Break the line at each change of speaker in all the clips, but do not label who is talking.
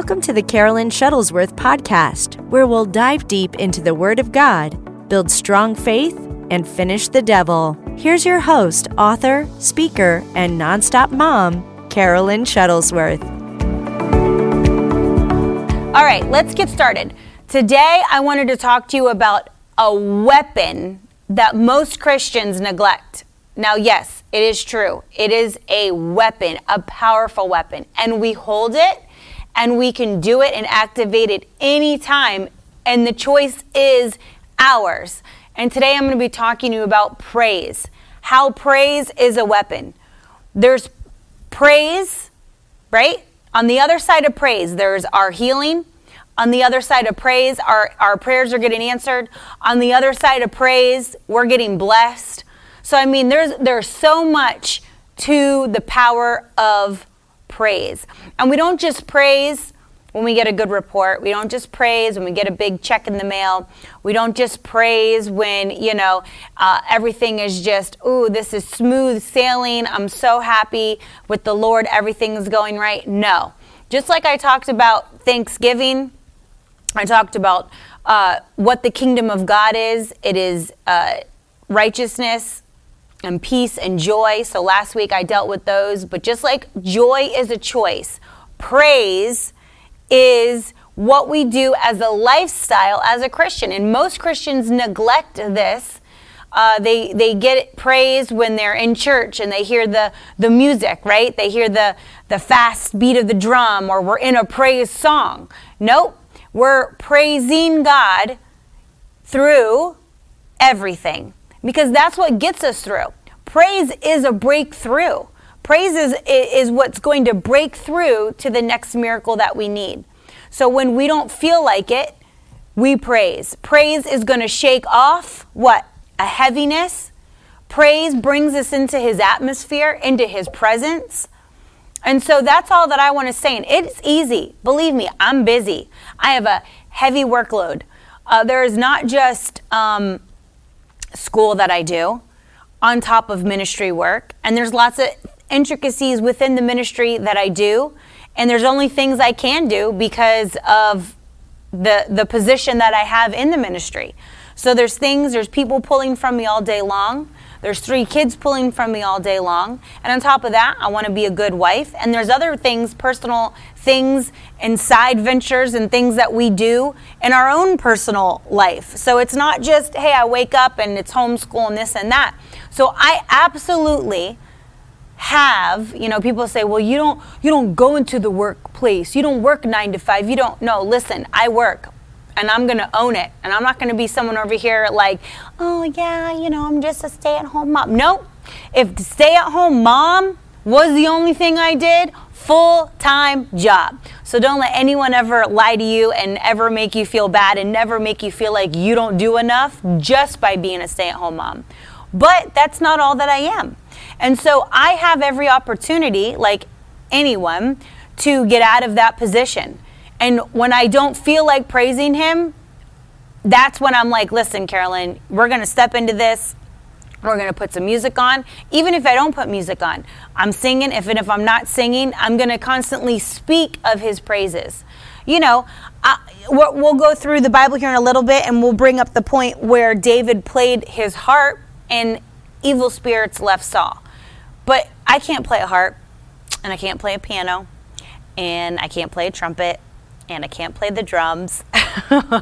Welcome to the Carolyn Shuttlesworth podcast, where we'll dive deep into the Word of God, build strong faith, and finish the devil. Here's your host, author, speaker, and nonstop mom, Carolyn Shuttlesworth.
All right, let's get started. Today, I wanted to talk to you about a weapon that most Christians neglect. Now, yes, it is true. It is a weapon, a powerful weapon, and we hold it and we can do it and activate it anytime. And the choice is ours. And today I'm going to be talking to you about praise. How praise is a weapon. There's praise, right? On the other side of praise, there's our healing. On the other side of praise, our, our prayers are getting answered. On the other side of praise, we're getting blessed. So I mean there's there's so much to the power of praise. And we don't just praise when we get a good report. We don't just praise when we get a big check in the mail. We don't just praise when, you know, uh, everything is just, ooh, this is smooth sailing. I'm so happy with the Lord. Everything's going right. No. Just like I talked about Thanksgiving, I talked about uh, what the kingdom of God is. It is uh, righteousness, and peace and joy. So last week I dealt with those. But just like joy is a choice, praise is what we do as a lifestyle as a Christian. And most Christians neglect this. Uh, they they get praise when they're in church and they hear the the music, right? They hear the the fast beat of the drum, or we're in a praise song. Nope, we're praising God through everything because that's what gets us through. Praise is a breakthrough. Praise is, is what's going to break through to the next miracle that we need. So when we don't feel like it, we praise. Praise is going to shake off what? A heaviness. Praise brings us into his atmosphere, into his presence. And so that's all that I want to say. And it's easy. Believe me, I'm busy. I have a heavy workload. Uh, there is not just um, school that I do on top of ministry work. And there's lots of intricacies within the ministry that I do. And there's only things I can do because of the, the position that I have in the ministry. So there's things, there's people pulling from me all day long. There's three kids pulling from me all day long. And on top of that, I want to be a good wife. And there's other things, personal things and side ventures and things that we do in our own personal life. So it's not just, hey, I wake up and it's homeschool and this and that. So I absolutely have, you know, people say, "Well, you don't you don't go into the workplace. You don't work 9 to 5. You don't No, listen, I work and I'm going to own it. And I'm not going to be someone over here like, "Oh, yeah, you know, I'm just a stay-at-home mom." Nope. If stay-at-home mom was the only thing I did, full-time job. So don't let anyone ever lie to you and ever make you feel bad and never make you feel like you don't do enough just by being a stay-at-home mom. But that's not all that I am. And so I have every opportunity, like anyone, to get out of that position. And when I don't feel like praising him, that's when I'm like, listen, Carolyn, we're going to step into this. We're going to put some music on. Even if I don't put music on, I'm singing. If, and if I'm not singing, I'm going to constantly speak of his praises. You know, I, we'll go through the Bible here in a little bit and we'll bring up the point where David played his harp and evil spirits left Saul. But I can't play a harp, and I can't play a piano, and I can't play a trumpet, and I can't play the drums.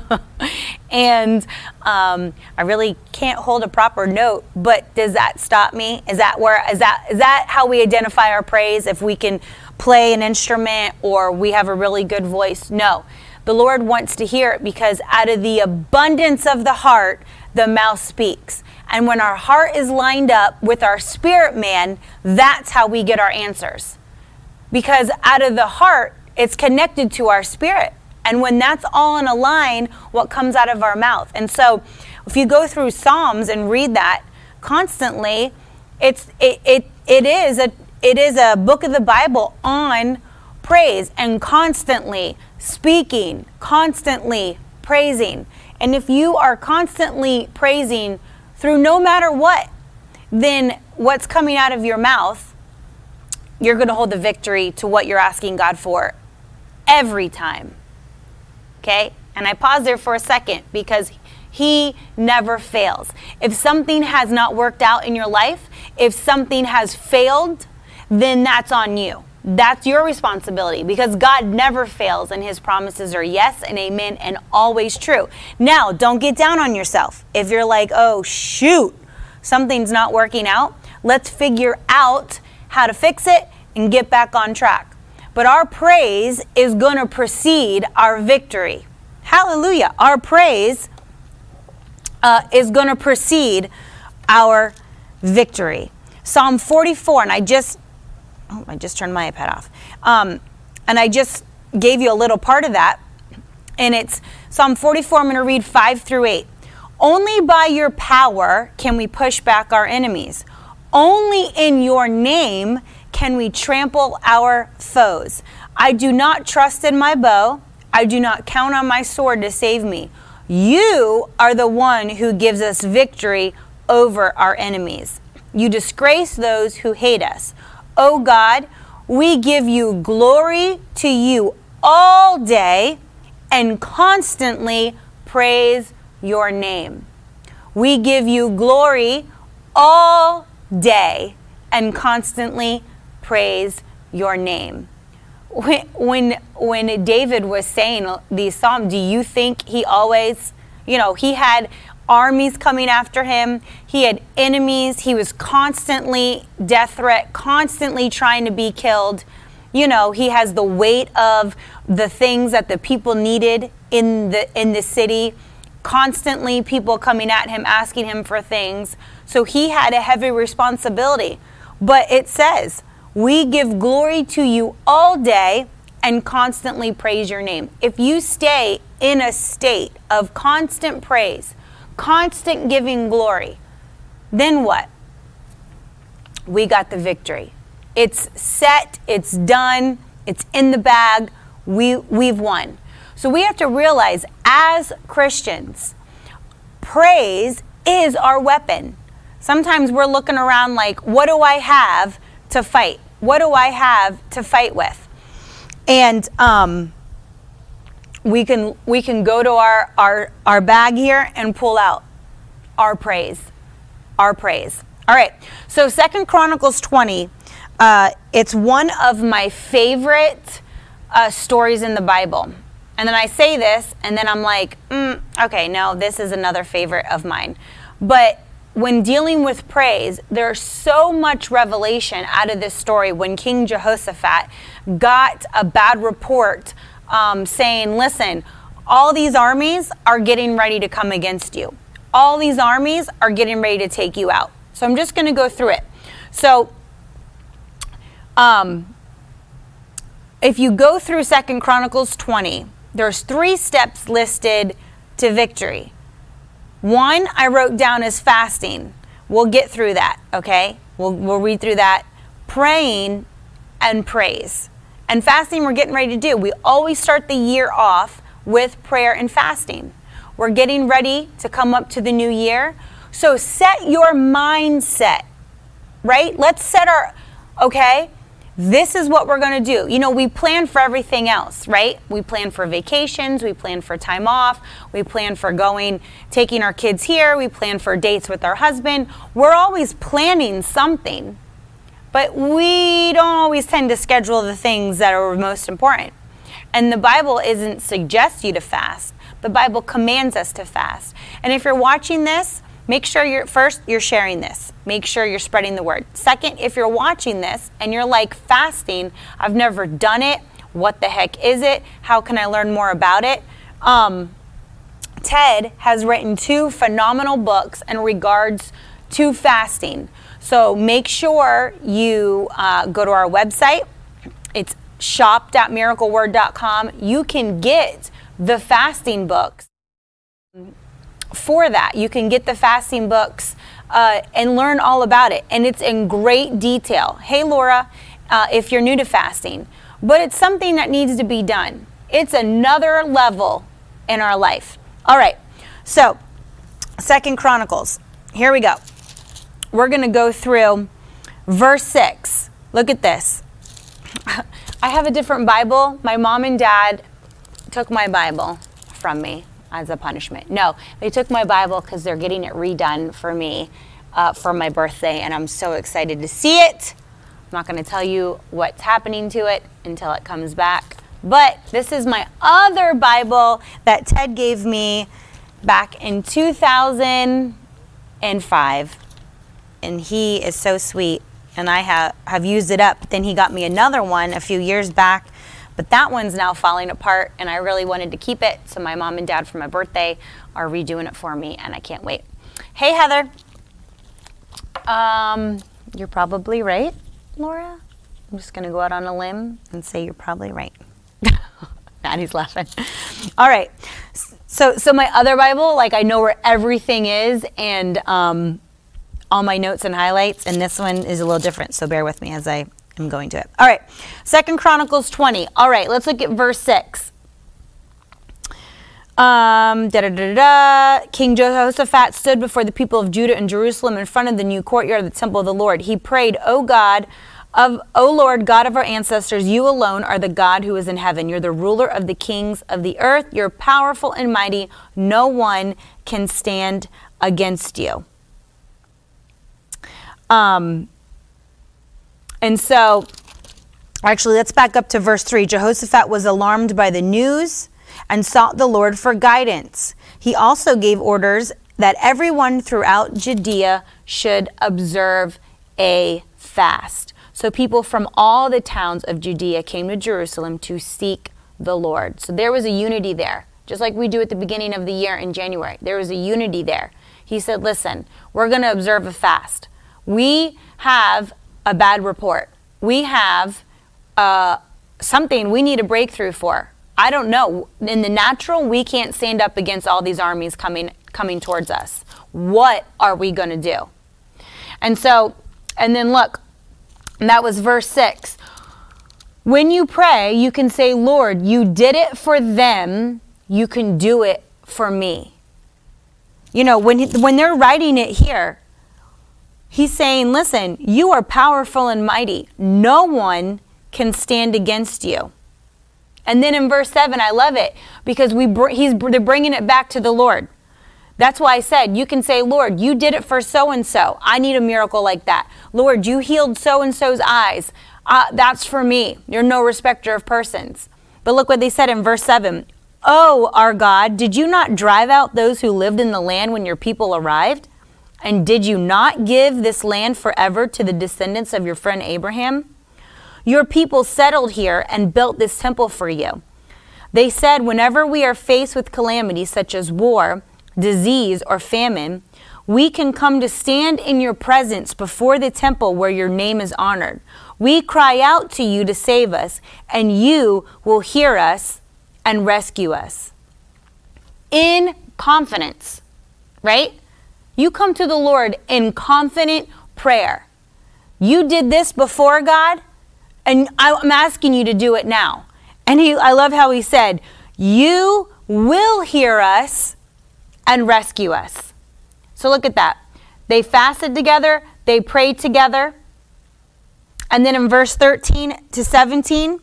and um, I really can't hold a proper note. But does that stop me? Is that where is that is that how we identify our praise? If we can play an instrument or we have a really good voice? No. The Lord wants to hear it because out of the abundance of the heart, the mouth speaks. And when our heart is lined up with our spirit man, that's how we get our answers. Because out of the heart, it's connected to our spirit. And when that's all in a line, what comes out of our mouth. And so if you go through Psalms and read that constantly, it's it, it, it is a it is a book of the Bible on praise and constantly speaking, constantly praising. And if you are constantly praising through no matter what, then what's coming out of your mouth, you're going to hold the victory to what you're asking God for every time. Okay? And I pause there for a second because he never fails. If something has not worked out in your life, if something has failed, then that's on you. That's your responsibility because God never fails and his promises are yes and amen and always true. Now, don't get down on yourself. If you're like, oh, shoot, something's not working out, let's figure out how to fix it and get back on track. But our praise is going to precede our victory. Hallelujah. Our praise uh, is going to precede our victory. Psalm 44, and I just, oh, I just turned my iPad off. Um, and I just gave you a little part of that. And it's Psalm 44, I'm going to read 5 through 8. Only by your power can we push back our enemies. Only in your name can we trample our foes. I do not trust in my bow. I do not count on my sword to save me. You are the one who gives us victory over our enemies. You disgrace those who hate us. Oh God, we give you glory to you all day and constantly praise your name. We give you glory all day and constantly praise your name. When, when, when David was saying these psalms, do you think he always, you know, he had armies coming after him, he had enemies, he was constantly death threat, constantly trying to be killed. You know, he has the weight of the things that the people needed in the in the city constantly people coming at him asking him for things. So he had a heavy responsibility. But it says, We give glory to you all day and constantly praise your name. If you stay in a state of constant praise, constant giving glory, then what? We got the victory. It's set, it's done, it's in the bag. We, we've won. So we have to realize as Christians, praise is our weapon. Sometimes we're looking around like, what do I have to fight? What do I have to fight with? And um, we can we can go to our, our our bag here and pull out our praise, our praise. All right. So Second Chronicles 20, uh, it's one of my favorite uh, stories in the Bible. And then I say this, and then I'm like, mm, okay, no, this is another favorite of mine. But when dealing with praise, there's so much revelation out of this story when King Jehoshaphat got a bad report um, saying, listen, all these armies are getting ready to come against you. All these armies are getting ready to take you out. So I'm just going to go through it. So, um, if you go through Second Chronicles 20, there's three steps listed to victory. One I wrote down as fasting. We'll get through that, okay? We'll, we'll read through that. Praying and praise. And fasting, we're getting ready to do. We always start the year off with prayer and fasting. We're getting ready to come up to the new year. So set your mindset, right? Let's set our, okay? This is what we're going to do. You know, we plan for everything else, right? We plan for vacations, we plan for time off, we plan for going, taking our kids here, we plan for dates with our husband. We're always planning something, but we don't always tend to schedule the things that are most important. And the Bible isn't suggest you to fast. The Bible commands us to fast. And if you're watching this, make sure you're first you're sharing this. Make sure you're spreading the word. Second if you're watching this and you're like fasting i've never done it. What the heck is it? How can i learn more about it? Um, ted has written two phenomenal books in regards to fasting. So make sure you uh, go to our website. It's shop.miracleword.com you can get the fasting books for that. You can get the fasting books uh, and learn all about it. And it's in great detail. Hey, Laura, uh, if you're new to fasting, but it's something that needs to be done. It's another level in our life. All right. So, Second Chronicles. Here we go. We're going to go through verse 6. Look at this. I have a different Bible. My mom and dad took my Bible from me as a punishment. No, they took my Bible because they're getting it redone for me uh, for my birthday, and I'm so excited to see it. I'm not going to tell you what's happening to it until it comes back. But this is my other Bible that Ted gave me back in 2005. And he is so sweet. And I have, have used it up. Then he got me another one a few years back. But that one's now falling apart. And I really wanted to keep it. So my mom and dad, for my birthday, are redoing it for me. And I can't wait. Hey, Heather. Um, you're probably right, Laura. I'm just going to go out on a limb and say you're probably right. Maddie's laughing. All right. So, so my other Bible, like I know where everything is and um, all my notes and highlights, and this one is a little different. So bear with me as I am going to it. All right. Second Chronicles 20. All right. Let's look at verse 6. Um, da, da, da, King Jehoshaphat stood before the people of Judah and Jerusalem in front of the new courtyard of the temple of the Lord. He prayed, O God, of O Lord God of our ancestors, you alone are the God who is in heaven. You're the ruler of the kings of the earth. You're powerful and mighty. No one can stand against you. Um, and so, actually, let's back up to verse 3. Jehoshaphat was alarmed by the news and sought the Lord for guidance. He also gave orders that everyone throughout Judea should observe a fast. So people from all the towns of Judea came to Jerusalem to seek the Lord. So there was a unity there, just like we do at the beginning of the year in January. There was a unity there. He said, Listen, we're going to observe a fast. We have a bad report. We have uh, something we need a breakthrough for. I don't know. In the natural, we can't stand up against all these armies coming coming towards us. What are we going to do? And so, and then look, that was verse 6. When you pray, you can say, Lord, you did it for them, you can do it for me. You know, when, when they're writing it here, he's saying, listen, you are powerful and mighty. No one can stand against you. And then in verse 7, I love it because we br- he's, they're bringing it back to the Lord. That's why I said you can say, Lord, you did it for so and so. I need a miracle like that. Lord, you healed so and so's eyes. Uh, that's for me. You're no respecter of persons. But look what they said in verse 7 Oh, our God, did you not drive out those who lived in the land when your people arrived? And did you not give this land forever to the descendants of your friend Abraham? Your people settled here and built this temple for you. They said, Whenever we are faced with calamities such as war, disease, or famine, we can come to stand in your presence before the temple where your name is honored. We cry out to you to save us, and you will hear us and rescue us. In confidence, right? You come to the Lord in confident prayer. You did this before God, and I'm asking you to do it now. And he, I love how he said, You will hear us and rescue us. So look at that. They fasted together, they prayed together. And then in verse 13 to 17,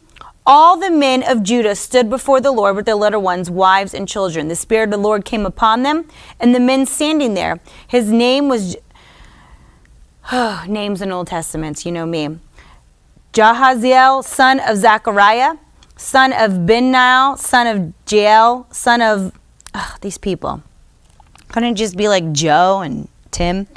all the men of Judah stood before the Lord with their little ones, wives, and children. The Spirit of the Lord came upon them, and the men standing there. His name was, oh, names in Old Testaments, you know me. Jahaziel, son of Zechariah, son of Benniel, son of Jael, son of these people. Couldn't it just be like Joe and Tim?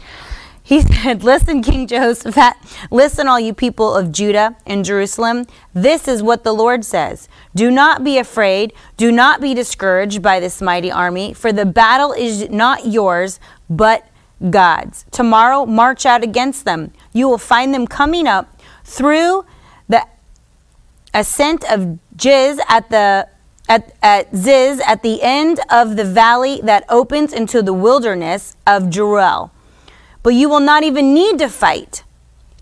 He said, Listen, King Jehoshaphat, listen, all you people of Judah and Jerusalem. This is what the Lord says Do not be afraid, do not be discouraged by this mighty army, for the battle is not yours, but God's. Tomorrow, march out against them. You will find them coming up through the ascent of Jiz at the at, at Ziz at the end of the valley that opens into the wilderness of Jeruel. But you will not even need to fight.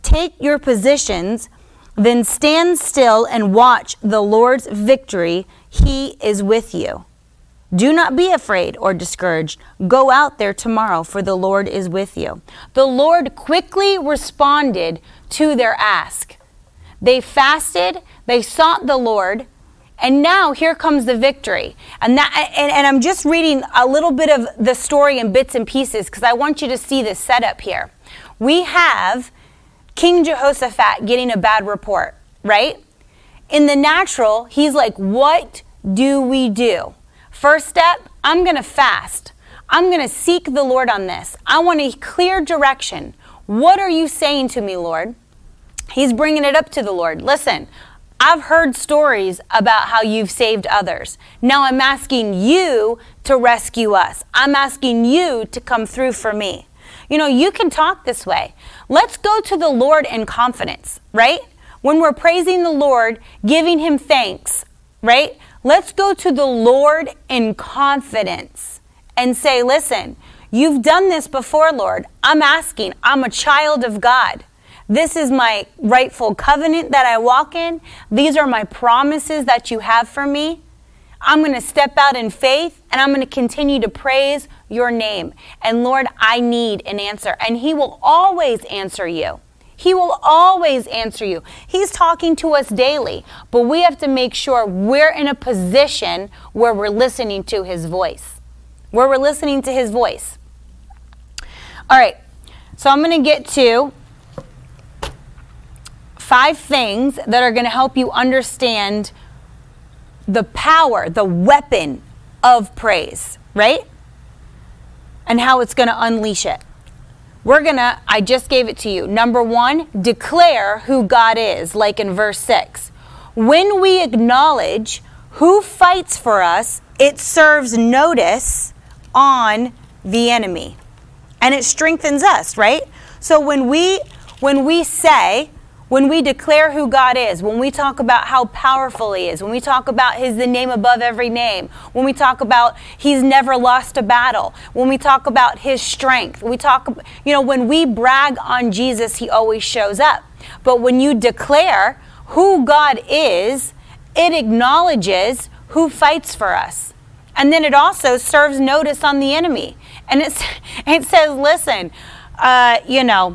Take your positions, then stand still and watch the Lord's victory. He is with you. Do not be afraid or discouraged. Go out there tomorrow, for the Lord is with you. The Lord quickly responded to their ask. They fasted, they sought the Lord, and now here comes the victory. And that and, and I'm just reading a little bit of the story in bits and pieces because I want you to see this setup here. We have King Jehoshaphat getting a bad report, right? In the natural, he's like, What do we do? First step, I'm going to fast. I'm going to seek the Lord on this. I want a clear direction. What are you saying to me, Lord? He's bringing it up to the Lord. Listen, I've heard stories about how you've saved others. Now I'm asking you to rescue us. I'm asking you to come through for me. You know, you can talk this way. Let's go to the Lord in confidence, right? When we're praising the Lord, giving Him thanks, right? Let's go to the Lord in confidence and say, listen, you've done this before, Lord. I'm asking. I'm a child of God. This is my rightful covenant that I walk in. These are my promises that you have for me. I'm going to step out in faith and I'm going to continue to praise your name. And Lord, I need an answer. And He will always answer you. He will always answer you. He's talking to us daily, but we have to make sure we're in a position where we're listening to His voice. Where we're listening to His voice. All right, so I'm going to get to five things that are going to help you understand the power, the weapon of praise, right? And how it's going to unleash it. We're going to, I just gave it to you. Number one, declare who God is, like in verse 6. When we acknowledge who fights for us, it serves notice on the enemy. And it strengthens us, right? So when we when we say, when we declare who God is, when we talk about how powerful He is, when we talk about His the name above every name, when we talk about He's never lost a battle, when we talk about His strength, we talk, you know, when we brag on Jesus, He always shows up. But when you declare who God is, it acknowledges who fights for us. And then it also serves notice on the enemy. And it, it says, listen, uh, you know,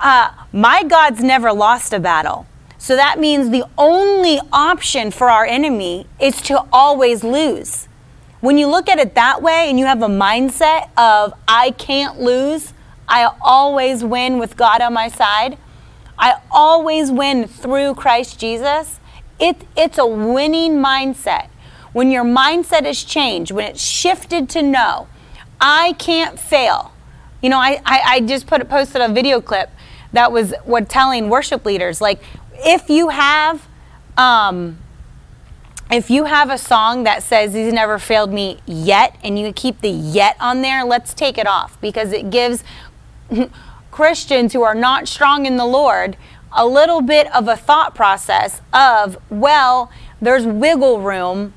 uh, my God's never lost a battle. So that means the only option for our enemy is to always lose. When you look at it that way and you have a mindset of, I can't lose, I always win with God on my side, I always win through Christ Jesus, it, it's a winning mindset. When your mindset is changed, when it's shifted to know, I can't fail. You know, I, I, I just put posted a video clip that was what telling worship leaders like if you have um, if you have a song that says he's never failed me yet and you keep the yet on there let's take it off because it gives christians who are not strong in the lord a little bit of a thought process of well there's wiggle room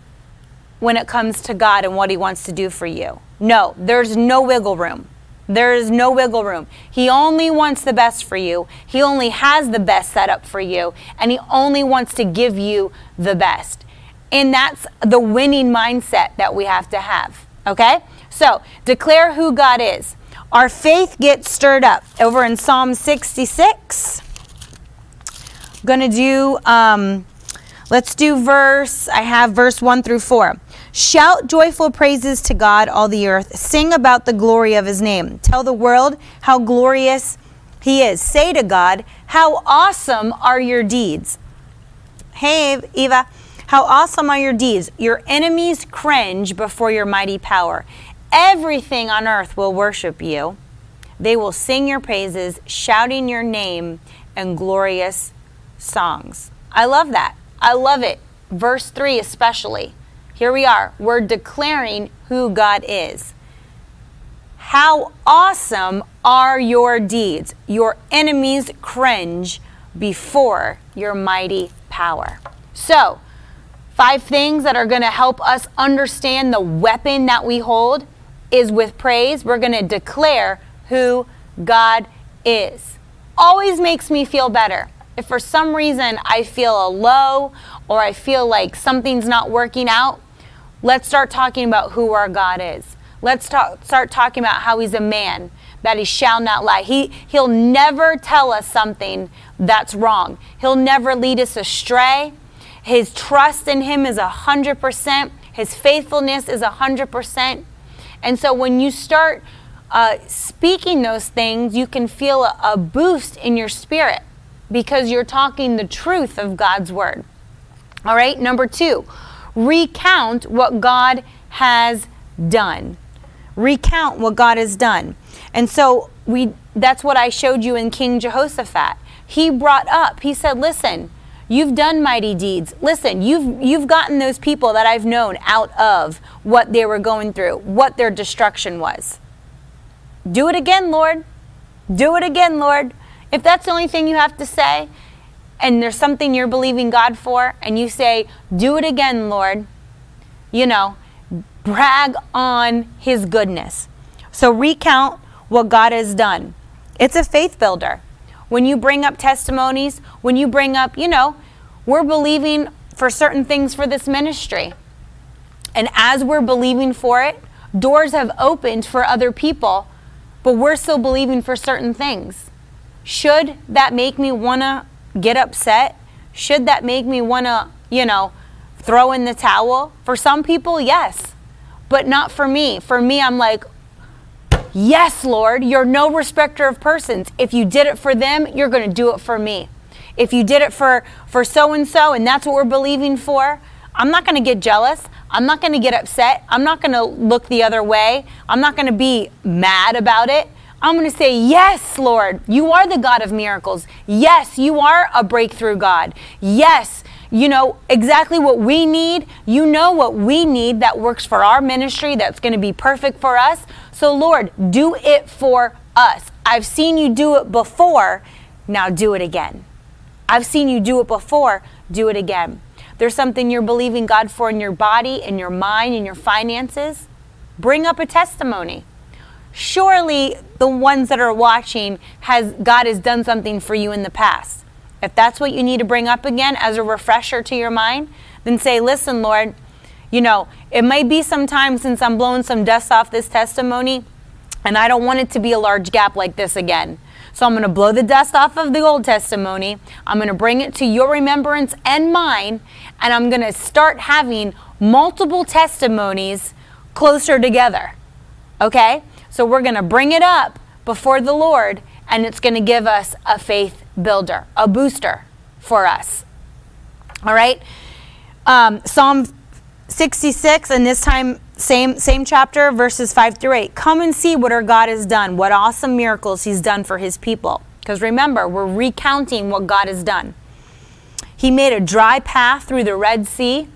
when it comes to god and what he wants to do for you. No there's no wiggle room there is no wiggle room. He only wants the best for you. He only has the best set up for you. And He only wants to give you the best. And that's the winning mindset that we have to have. Okay? So declare who God is. Our faith gets stirred up. Over in Psalm 66, I'm going to do, um, let's do verse, I have verse 1 through 4. Shout joyful praises to God, all the earth. Sing about the glory of his name. Tell the world how glorious he is. Say to God, How awesome are your deeds. Hey, Eva, how awesome are your deeds. Your enemies cringe before your mighty power. Everything on earth will worship you. They will sing your praises, shouting your name and glorious songs. I love that. I love it. Verse 3 especially. Here we are. We're declaring who God is. How awesome are your deeds? Your enemies cringe before your mighty power. So, five things that are going to help us understand the weapon that we hold is with praise. We're going to declare who God is. Always makes me feel better. If for some reason I feel a low or I feel like something's not working out, Let's start talking about who our God is. Let's talk, start talking about how He's a man that he shall not lie. He, he'll never tell us something that's wrong. He'll never lead us astray. His trust in him is 100%. His faithfulness is 100%. And so when you start uh, speaking those things, you can feel a, a boost in your spirit because you're talking the truth of God's word. All right, number two, recount what God has done. Recount what God has done. And so we that's what I showed you in King Jehoshaphat. He brought up, he said, listen, you've done mighty deeds. Listen, you've you've gotten those people that I've known out of what they were going through, what their destruction was. Do it again, Lord. Do it again, Lord. If that's the only thing you have to say, and there's something you're believing God for, and you say, Do it again, Lord, you know, brag on His goodness. So recount what God has done. It's a faith builder. When you bring up testimonies, when you bring up, you know, we're believing for certain things for this ministry. And as we're believing for it, doors have opened for other people, but we're still believing for certain things. Should that make me want to get upset? Should that make me want to, you know, throw in the towel? For some people, yes, but not for me. For me, I'm like, yes, Lord, you're no respecter of persons. If you did it for them, you're going to do it for me. If you did it for for so and so and that's what we're believing for, I'm not going to get jealous. I'm not going to get upset. I'm not going to look the other way. I'm not going to be mad about it. I'm going to say, Yes, Lord, you are the God of miracles. Yes, you are a breakthrough God. Yes, you know exactly what we need. You know what we need that works for our ministry, that's going to be perfect for us. So, Lord, do it for us. I've seen you do it before. Now do it again. I've seen you do it before. Do it again. There's something you're believing God for in your body, in your mind, in your finances. Bring up a testimony surely the ones that are watching has God has done something for you in the past. If that's what you need to bring up again as a refresher to your mind, then say, "Listen, Lord, you know, it may be some time since I'm blowing some dust off this testimony, and I don't want it to be a large gap like this again. So I'm going to blow the dust off of the old testimony. I'm going to bring it to your remembrance and mine, and I'm going to start having multiple testimonies closer together. Okay? So we're going to bring it up before the Lord, and it's going to give us a faith builder, a booster for us. All right? Um, Psalm 66, and this time, same, same chapter, verses 5 through 8. Come and see what our God has done, what awesome miracles he's done for his people. Because remember, we're recounting what God has done. He made a dry path through the Red Sea,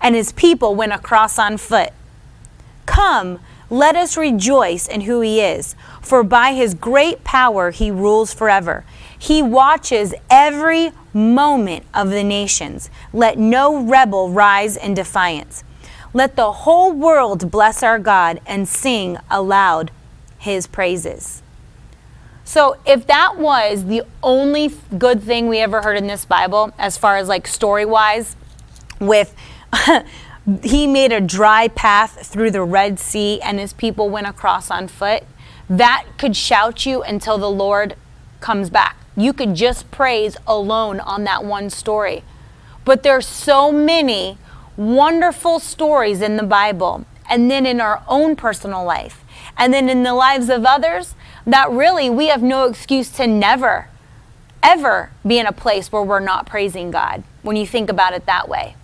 and his people went across on foot. Come, let us rejoice in who he is, for by his great power he rules forever. He watches every moment of the nations. Let no rebel rise in defiance. Let the whole world bless our God and sing aloud his praises. So, if that was the only good thing we ever heard in this Bible, as far as like story wise, with he made a dry path through the Red Sea and his people went across on foot. That could shout you until the Lord comes back. You could just praise alone on that one story. But there's so many wonderful stories in the Bible and then in our own personal life and then in the lives of others that really we have no excuse to never ever be in a place where we're not praising God when you think about it that way.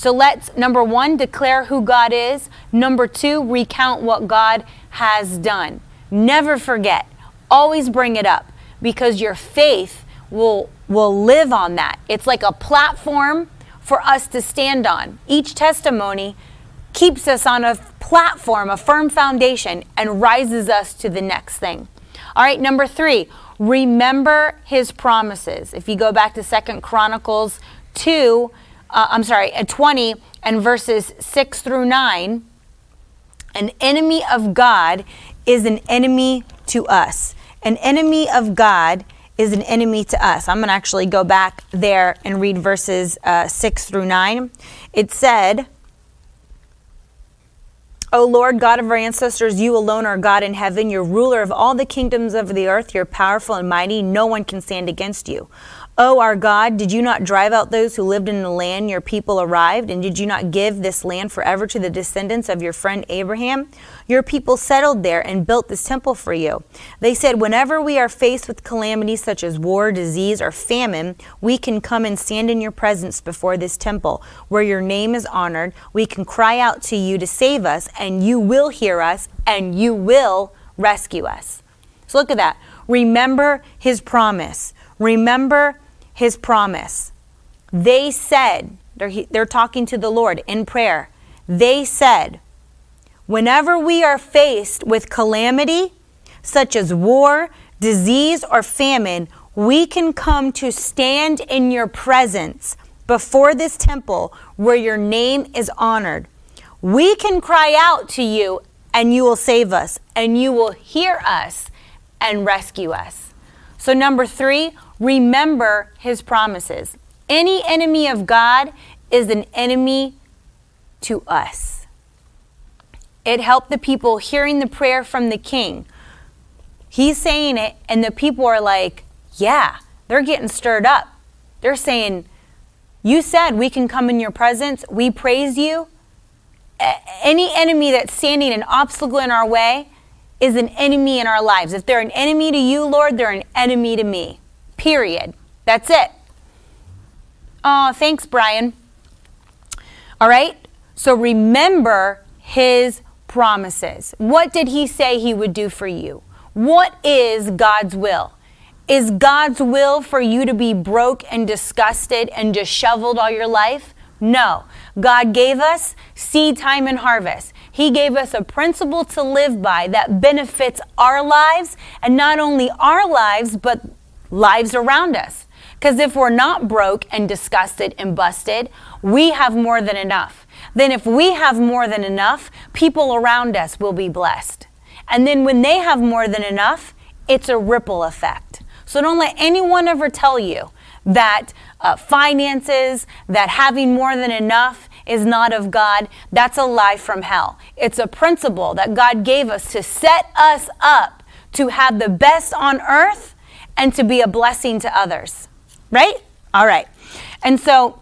So let's, number one, declare who God is. Number two, recount what God has done. Never forget. Always bring it up because your faith will, will live on that. It's like a platform for us to stand on. Each testimony keeps us on a platform, a firm foundation, and rises us to the next thing. All right, number three, remember his promises. If you go back to Second Chronicles 2, uh, I'm sorry, at 20 and verses 6 through 9, an enemy of God is an enemy to us. An enemy of God is an enemy to us. I'm going to actually go back there and read verses uh, 6 through 9. It said, O Lord, God of our ancestors, you alone are God in heaven. You're ruler of all the kingdoms of the earth. You're powerful and mighty. No one can stand against you. O our God, did you not drive out those who lived in the land your people arrived? And did you not give this land forever to the descendants of your friend Abraham? Your people settled there and built this temple for you. They said, Whenever we are faced with calamities such as war, disease, or famine, we can come and stand in your presence before this temple where your name is honored. We can cry out to you to save us, and you will hear us, and you will rescue us. So look at that. Remember his promise. Remember his promise. They said, they're, they're talking to the Lord in prayer. They said, whenever we are faced with calamity, such as war, disease, or famine, we can come to stand in your presence before this temple where your name is honored. We can cry out to you and you will save us and you will hear us and rescue us. So, number three, remember his promises. Any enemy of God is an enemy to us. It helped the people hearing the prayer from the king. He's saying it, and the people are like, Yeah, they're getting stirred up. They're saying, You said we can come in your presence. We praise you. Any enemy that's standing an obstacle in our way is an enemy in our lives. If they're an enemy to you, Lord, they're an enemy to me. Period. That's it. Oh, thanks, Brian. All right? So remember his promises. What did he say he would do for you? What is God's will? Is God's will for you to be broke and disgusted and disheveled all your life? No. God gave us seed time and harvest. He gave us a principle to live by that benefits our lives and not only our lives, but lives around us. Because if we're not broke and disgusted and busted, we have more than enough. Then, if we have more than enough, people around us will be blessed. And then, when they have more than enough, it's a ripple effect. So, don't let anyone ever tell you that uh, finances, that having more than enough is not of God. That's a lie from hell. It's a principle that God gave us to set us up to have the best on earth and to be a blessing to others. Right? All right. And so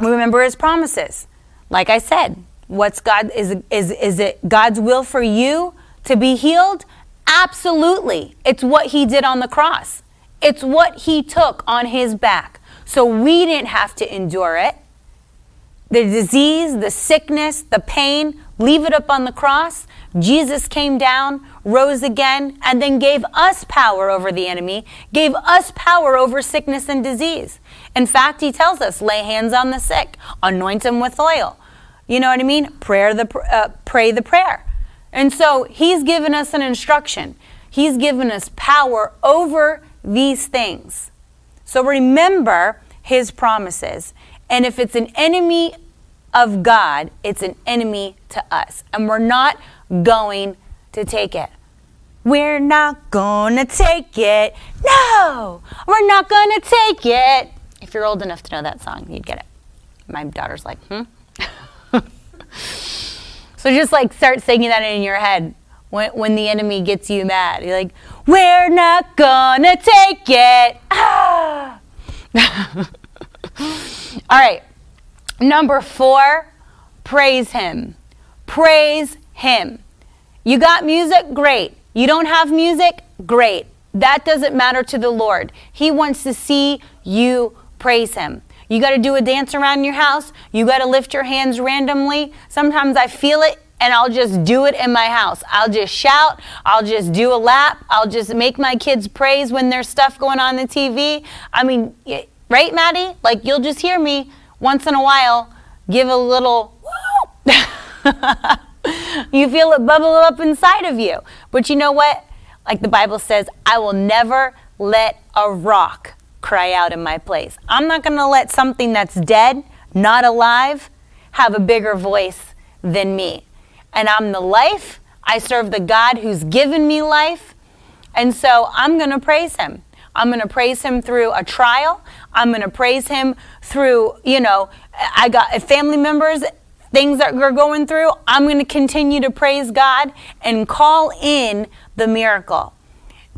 we remember his promises. Like I said, what's God is is is it God's will for you to be healed? Absolutely. It's what he did on the cross. It's what he took on his back. So we didn't have to endure it. The disease, the sickness, the pain, leave it up on the cross. Jesus came down, rose again, and then gave us power over the enemy, gave us power over sickness and disease. In fact, he tells us, lay hands on the sick, anoint them with oil. You know what I mean? Prayer the uh, pray the prayer. And so he's given us an instruction. He's given us power over these things. So remember his promises. And if it's an enemy of God, it's an enemy to us. And we're not going to take it. We're not gonna take it. No, we're not gonna take it. If you're old enough to know that song, you'd get it. My daughter's like, hmm? so just like start singing that in your head when, when the enemy gets you mad. You're like, we're not gonna take it. Ah! All right. Number four, praise him. Praise him. You got music? Great. You don't have music? Great. That doesn't matter to the Lord. He wants to see you praise Him. You got to do a dance around your house. You got to lift your hands randomly. Sometimes I feel it and I'll just do it in my house. I'll just shout. I'll just do a lap. I'll just make my kids praise when there's stuff going on the TV. I mean, right, Maddie? Like you'll just hear me once in a while give a little you feel it bubble up inside of you. But you know what? Like the Bible says, I will never let a rock cry out in my place. I'm not going to let something that's dead, not alive, have a bigger voice than me. And I'm the life. I serve the God who's given me life. And so I'm going to praise him. I'm going to praise him through a trial. I'm going to praise him through, you know, I got family members things that we're going through, I'm going to continue to praise God and call in the miracle.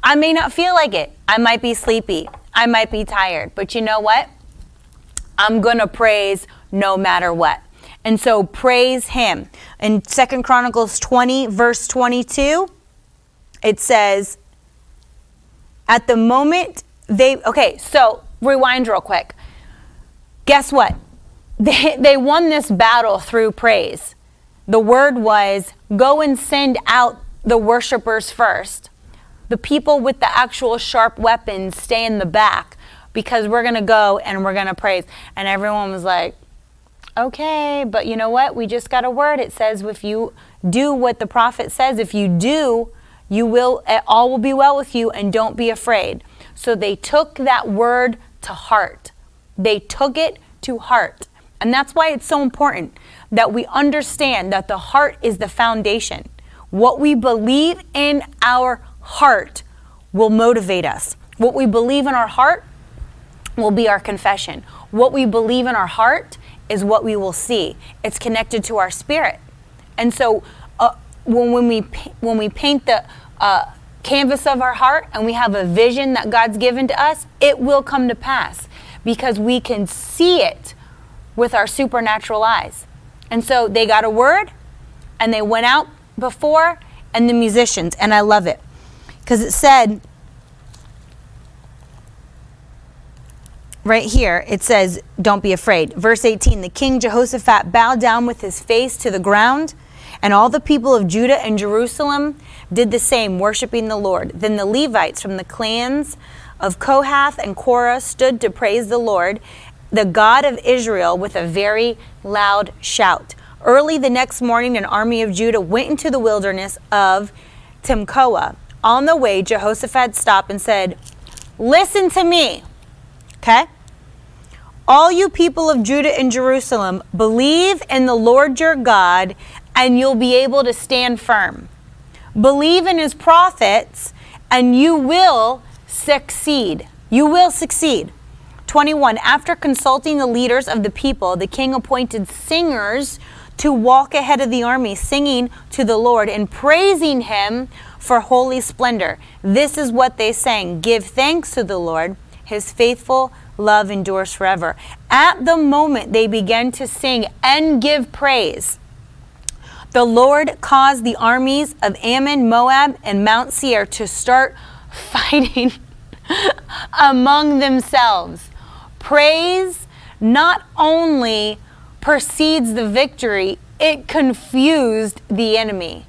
I may not feel like it. I might be sleepy. I might be tired. But you know what? I'm going to praise no matter what. And so praise him. In Second Chronicles 20 verse 22, it says at the moment they okay, so rewind real quick. Guess what? They, they won this battle through praise. The word was go and send out the worshipers first. The people with the actual sharp weapons stay in the back because we're going to go and we're going to praise. And everyone was like, okay, but you know what? We just got a word. It says if you do what the prophet says, if you do, you will, all will be well with you and don't be afraid. So they took that word to heart. They took it to heart. And that's why it's so important that we understand that the heart is the foundation. What we believe in our heart will motivate us. What we believe in our heart will be our confession. What we believe in our heart is what we will see. It's connected to our spirit. And so uh, when, when, we, when we paint the uh, canvas of our heart and we have a vision that God's given to us, it will come to pass because we can see it with our supernatural eyes. And so they got a word and they went out before and the musicians, and I love it because it said right here, it says, Don't be afraid. Verse 18 The king Jehoshaphat bowed down with his face to the ground, and all the people of Judah and Jerusalem did the same, worshiping the Lord. Then the Levites from the clans of Kohath and Korah stood to praise the Lord, the God of Israel with a very loud shout. Early the next morning, an army of Judah went into the wilderness of Tekoa. On the way, Jehoshaphat stopped and said, Listen to me. Okay? All you people of Judah and Jerusalem, believe in the Lord your God, and you'll be able to stand firm. Believe in his prophets, and you will succeed. You will succeed. 21. After consulting the leaders of the people, the king appointed singers to walk ahead of the army, singing to the Lord and praising him for holy splendor. This is what they sang Give thanks to the Lord, his faithful love endures forever. At the moment they began to sing and give praise, the Lord caused the armies of Ammon, Moab, and Mount Seir to start fighting among themselves. Praise not only precedes the victory, it confused the enemy.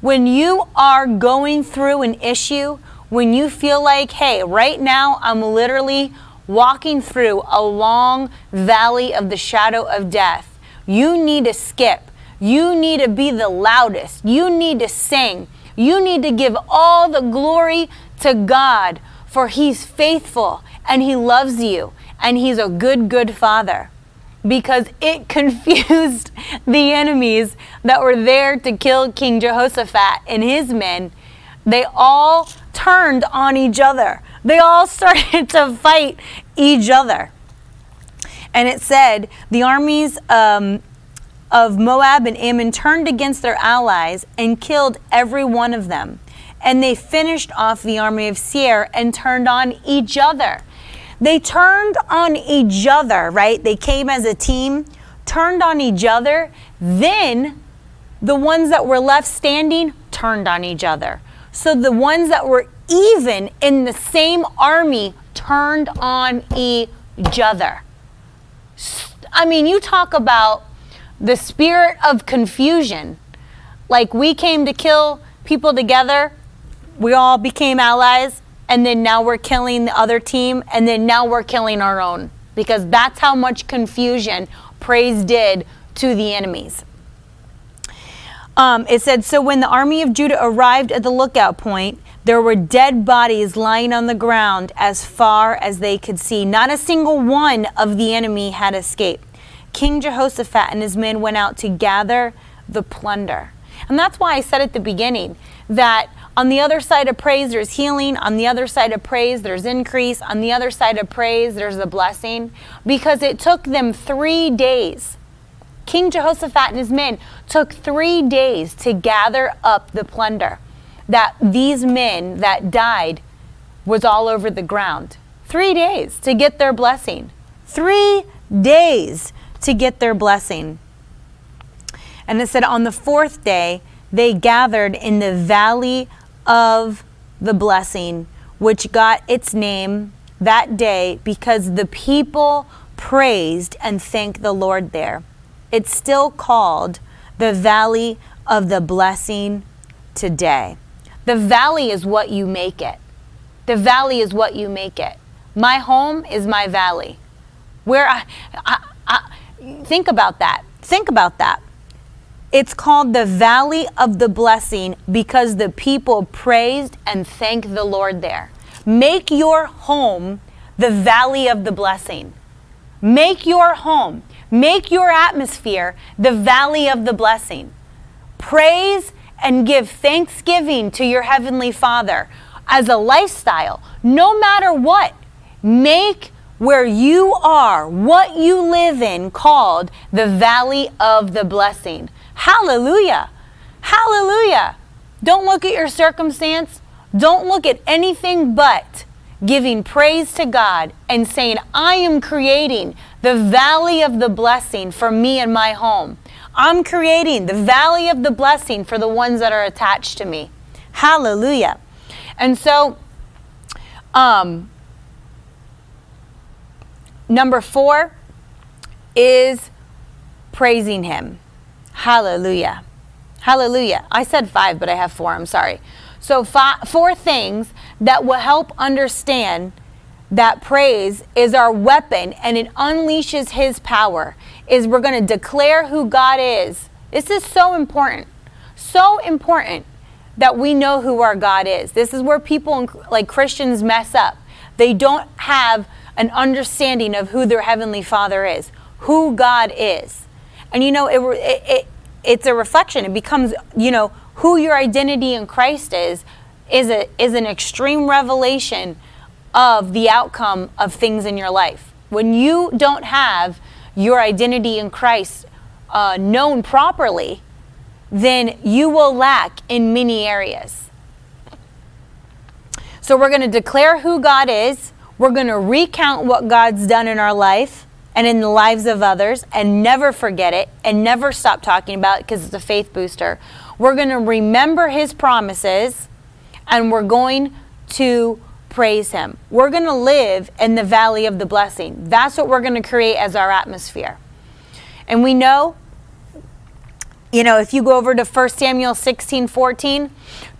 When you are going through an issue, when you feel like, hey, right now I'm literally walking through a long valley of the shadow of death, you need to skip. You need to be the loudest. You need to sing. You need to give all the glory to God, for He's faithful and He loves you and he's a good, good father because it confused the enemies that were there to kill King Jehoshaphat and his men. They all turned on each other. They all started to fight each other. And it said the armies um, of Moab and Ammon turned against their allies and killed every one of them. And they finished off the army of Seir and turned on each other. They turned on each other, right? They came as a team, turned on each other. Then the ones that were left standing turned on each other. So the ones that were even in the same army turned on each other. I mean, you talk about the spirit of confusion. Like we came to kill people together, we all became allies and then now we're killing the other team, and then now we're killing our own. Because that's how much confusion praise did to the enemies. Um, it said, So when the army of Judah arrived at the lookout point, there were dead bodies lying on the ground as far as they could see. Not a single one of the enemy had escaped. King Jehoshaphat and his men went out to gather the plunder. And that's why I said at the beginning that on the other side of praise, there's healing. On the other side of praise, there's increase. On the other side of praise, there's a blessing. Because it took them three days King Jehoshaphat and his men took three days to gather up the plunder that these men that died was all over the ground. Three days to get their blessing. Three days to get their blessing. And it said on the fourth day, they gathered in the valley of the blessing, which got its name that day because the people praised and thanked the Lord there. It's still called the valley of the blessing today. The valley is what you make it. The valley is what you make it. My home is my valley. Where I, I, I think about that. Think about that. It's called the Valley of the Blessing because the people praised and thanked the Lord there. Make your home the Valley of the Blessing. Make your home, make your atmosphere the Valley of the Blessing. Praise and give thanksgiving to your Heavenly Father as a lifestyle, no matter what. Make where you are, what you live in, called the Valley of the Blessing. Hallelujah. Hallelujah. Don't look at your circumstance. Don't look at anything but giving praise to God and saying, I am creating the valley of the blessing for me and my home. I'm creating the valley of the blessing for the ones that are attached to me. Hallelujah. And so, um, number four is praising Him. Hallelujah. Hallelujah. I said five, but I have four. I'm sorry. So, five, four things that will help understand that praise is our weapon and it unleashes his power is we're going to declare who God is. This is so important. So important that we know who our God is. This is where people like Christians mess up. They don't have an understanding of who their heavenly Father is, who God is. And you know, it, it, it, it's a reflection. It becomes, you know, who your identity in Christ is, is, a, is an extreme revelation of the outcome of things in your life. When you don't have your identity in Christ uh, known properly, then you will lack in many areas. So, we're going to declare who God is. We're going to recount what God's done in our life and in the lives of others and never forget it and never stop talking about it because it's a faith booster. We're going to remember his promises and we're going to praise him. We're going to live in the valley of the blessing. That's what we're going to create as our atmosphere. And we know you know, if you go over to 1 Samuel 16 14,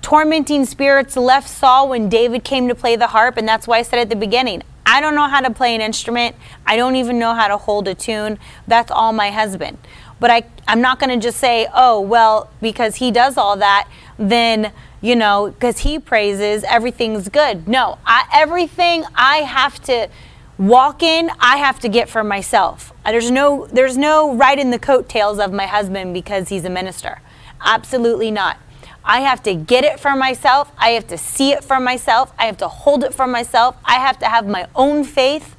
tormenting spirits left Saul when David came to play the harp. And that's why I said at the beginning, I don't know how to play an instrument. I don't even know how to hold a tune. That's all my husband. But I, I'm not going to just say, oh, well, because he does all that, then, you know, because he praises, everything's good. No, I, everything I have to walk in, I have to get for myself. Uh, there's no, there's no right in the coattails of my husband because he's a minister. Absolutely not. I have to get it for myself. I have to see it for myself. I have to hold it for myself. I have to have my own faith.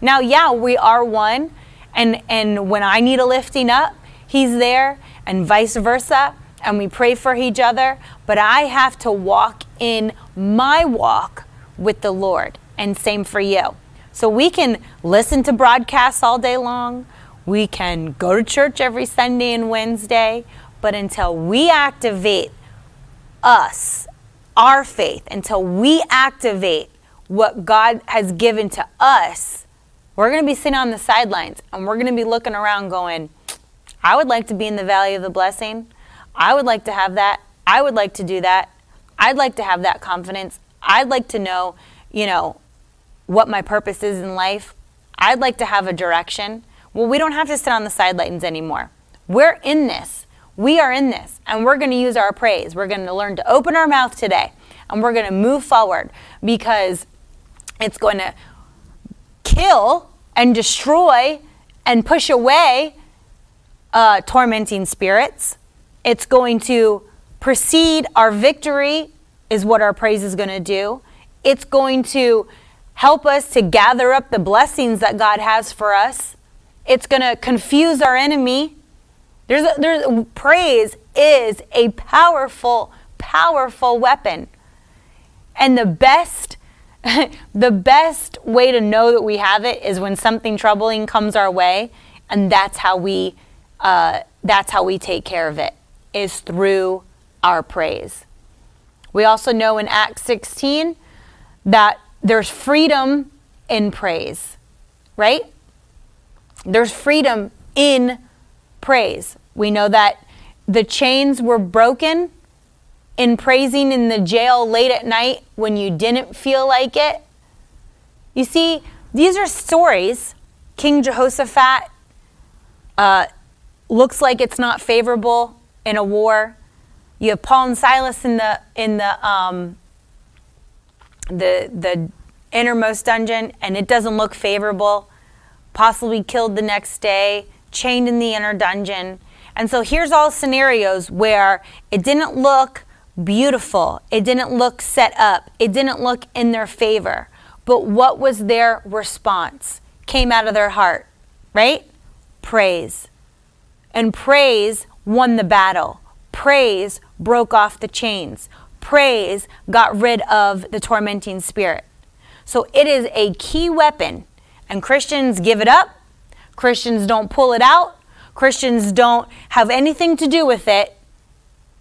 Now, yeah, we are one. And, and when I need a lifting up, He's there, and vice versa. And we pray for each other. But I have to walk in my walk with the Lord. And same for you. So we can listen to broadcasts all day long. We can go to church every Sunday and Wednesday. But until we activate us, our faith, until we activate what God has given to us, we're going to be sitting on the sidelines and we're going to be looking around going, I would like to be in the valley of the blessing. I would like to have that. I would like to do that. I'd like to have that confidence. I'd like to know, you know, what my purpose is in life. I'd like to have a direction. Well, we don't have to sit on the sidelines anymore. We're in this. We are in this and we're going to use our praise. We're going to learn to open our mouth today and we're going to move forward because it's going to kill and destroy and push away uh, tormenting spirits. It's going to precede our victory, is what our praise is going to do. It's going to help us to gather up the blessings that God has for us. It's going to confuse our enemy There's a, there's praise is a powerful powerful weapon. And the best the best way to know that we have it is when something troubling comes our way and that's how we uh, that's how we take care of it is through our praise. We also know in Acts 16 that there's freedom in praise, right? There's freedom in praise. We know that the chains were broken in praising in the jail late at night when you didn't feel like it. You see, these are stories. King Jehoshaphat uh, looks like it's not favorable in a war. You have Paul and Silas in the in the um, the the innermost dungeon, and it doesn't look favorable. Possibly killed the next day, chained in the inner dungeon. And so here's all scenarios where it didn't look beautiful, it didn't look set up, it didn't look in their favor. But what was their response? Came out of their heart, right? Praise. And praise won the battle. Praise broke off the chains. Praise got rid of the tormenting spirit. So it is a key weapon, and Christians give it up. Christians don't pull it out. Christians don't have anything to do with it.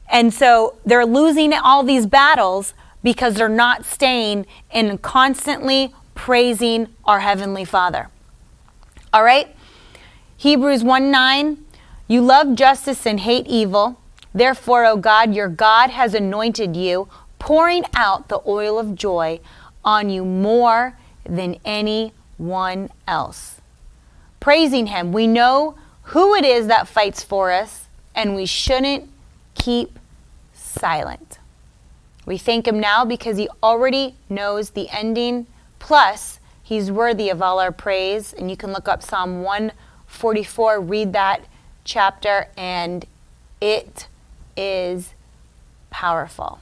And so they're losing all these battles because they're not staying in constantly praising our Heavenly Father. All right? Hebrews 1 9 you love justice and hate evil. Therefore, O God, your God has anointed you, pouring out the oil of joy on you more than anyone else. Praising Him, we know who it is that fights for us, and we shouldn't keep silent. We thank Him now because He already knows the ending, plus, He's worthy of all our praise. And you can look up Psalm 144, read that chapter, and it is powerful.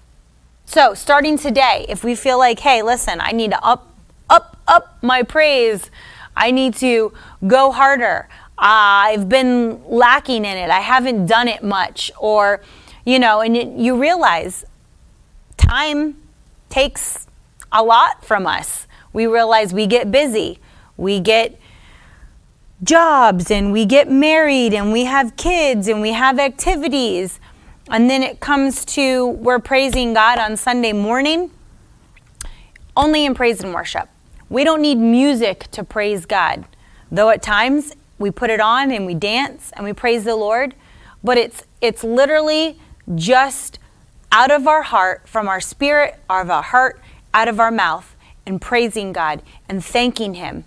So, starting today, if we feel like, hey, listen, I need to up, up, up my praise, I need to go harder. I've been lacking in it. I haven't done it much. Or, you know, and it, you realize time takes a lot from us. We realize we get busy. We get jobs and we get married and we have kids and we have activities. And then it comes to we're praising God on Sunday morning, only in praise and worship. We don't need music to praise God, though at times we put it on and we dance and we praise the Lord, but it's it's literally just out of our heart, from our spirit, out of our heart, out of our mouth, and praising God and thanking Him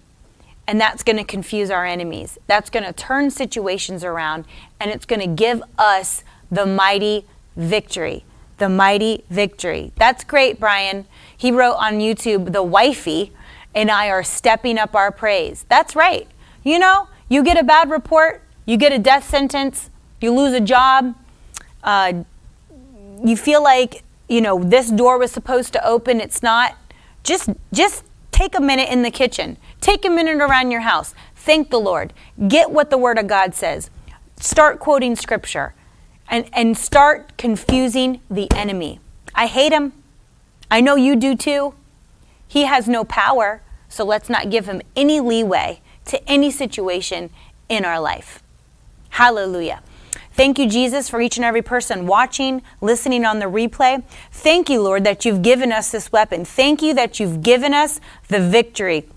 and that's going to confuse our enemies. That's going to turn situations around and it's going to give us the mighty victory. The mighty victory. That's great, Brian. He wrote on YouTube, The wifey and I are stepping up our praise. That's right. You know, you get a bad report, you get a death sentence, you lose a job, uh, you feel like, you know, this door was supposed to open, it's not. Just, just take a minute in the kitchen Take a minute around your house. Thank the Lord. Get what the Word of God says. Start quoting Scripture and, and start confusing the enemy. I hate him. I know you do too. He has no power, so let's not give him any leeway to any situation in our life. Hallelujah. Thank you, Jesus, for each and every person watching, listening on the replay. Thank you, Lord, that you've given us this weapon. Thank you that you've given us the victory.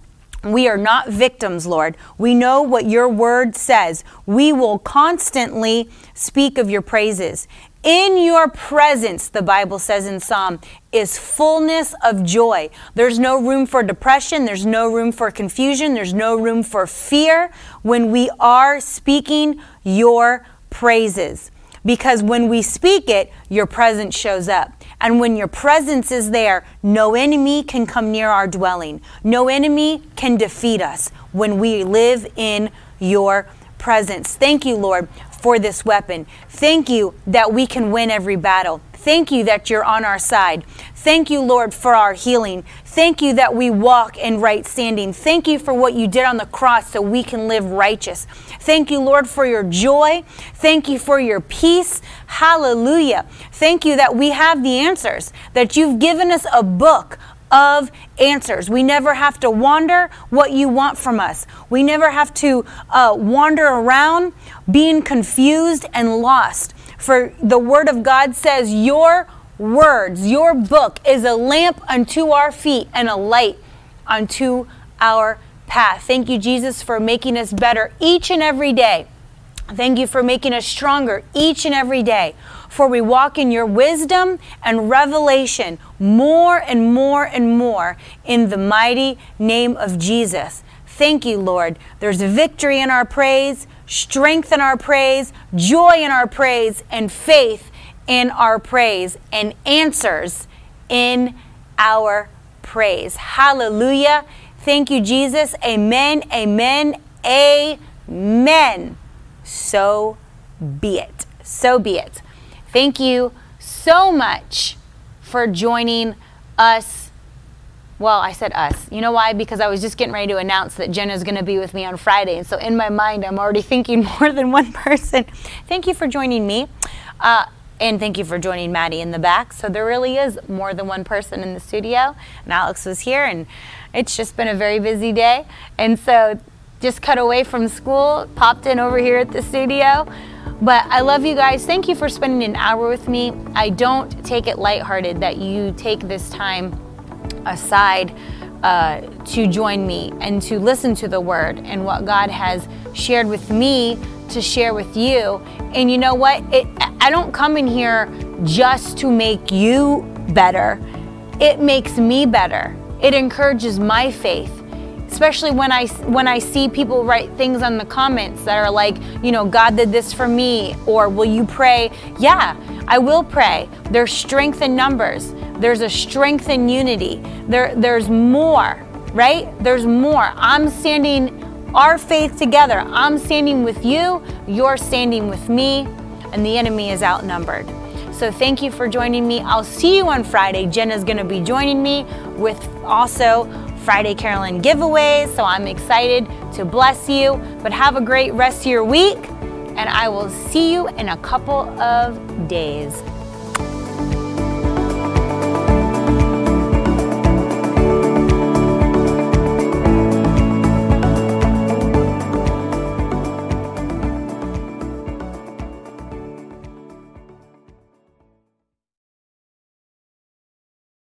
We are not victims, Lord. We know what your word says. We will constantly speak of your praises. In your presence, the Bible says in Psalm, is fullness of joy. There's no room for depression. There's no room for confusion. There's no room for fear when we are speaking your praises. Because when we speak it, your presence shows up. And when your presence is there, no enemy can come near our dwelling. No enemy can defeat us when we live in your presence. Thank you, Lord, for this weapon. Thank you that we can win every battle. Thank you that you're on our side. Thank you, Lord, for our healing. Thank you that we walk in right standing. Thank you for what you did on the cross so we can live righteous. Thank you, Lord, for your joy. Thank you for your peace. Hallelujah. Thank you that we have the answers, that you've given us a book of answers. We never have to wander what you want from us. We never have to uh, wander around being confused and lost. For the Word of God says, Your words, your book is a lamp unto our feet and a light unto our path. Thank you, Jesus, for making us better each and every day. Thank you for making us stronger each and every day. For we walk in your wisdom and revelation more and more and more in the mighty name of Jesus. Thank you, Lord. There's victory in our praise, strength in our praise, joy in our praise, and faith in our praise and answers in our praise. Hallelujah. Thank you, Jesus. Amen. Amen. Amen. So be it. So be it. Thank you so much for joining us. Well, I said us. You know why? Because I was just getting ready to announce that Jenna's going to be with me on Friday. And so in my mind, I'm already thinking more than one person. Thank you for joining me. Uh, and thank you for joining Maddie in the back. So there really is more than one person in the studio. And Alex was here, and it's just been a very busy day. And so just cut away from school, popped in over here at the studio. But I love you guys. Thank you for spending an hour with me. I don't take it lighthearted that you take this time aside uh, to join me and to listen to the word and what God has shared with me to share with you. And you know what? It, I don't come in here just to make you better, it makes me better. It encourages my faith especially when I when I see people write things on the comments that are like, you know, God did this for me or will you pray? Yeah, I will pray. There's strength in numbers. There's a strength in unity. There there's more, right? There's more. I'm standing our faith together. I'm standing with you, you're standing with me, and the enemy is outnumbered. So thank you for joining me. I'll see you on Friday. Jenna's going to be joining me with also Friday Carolyn giveaways. So I'm excited to bless you. But have a great rest of your week, and I will see you in a couple of days.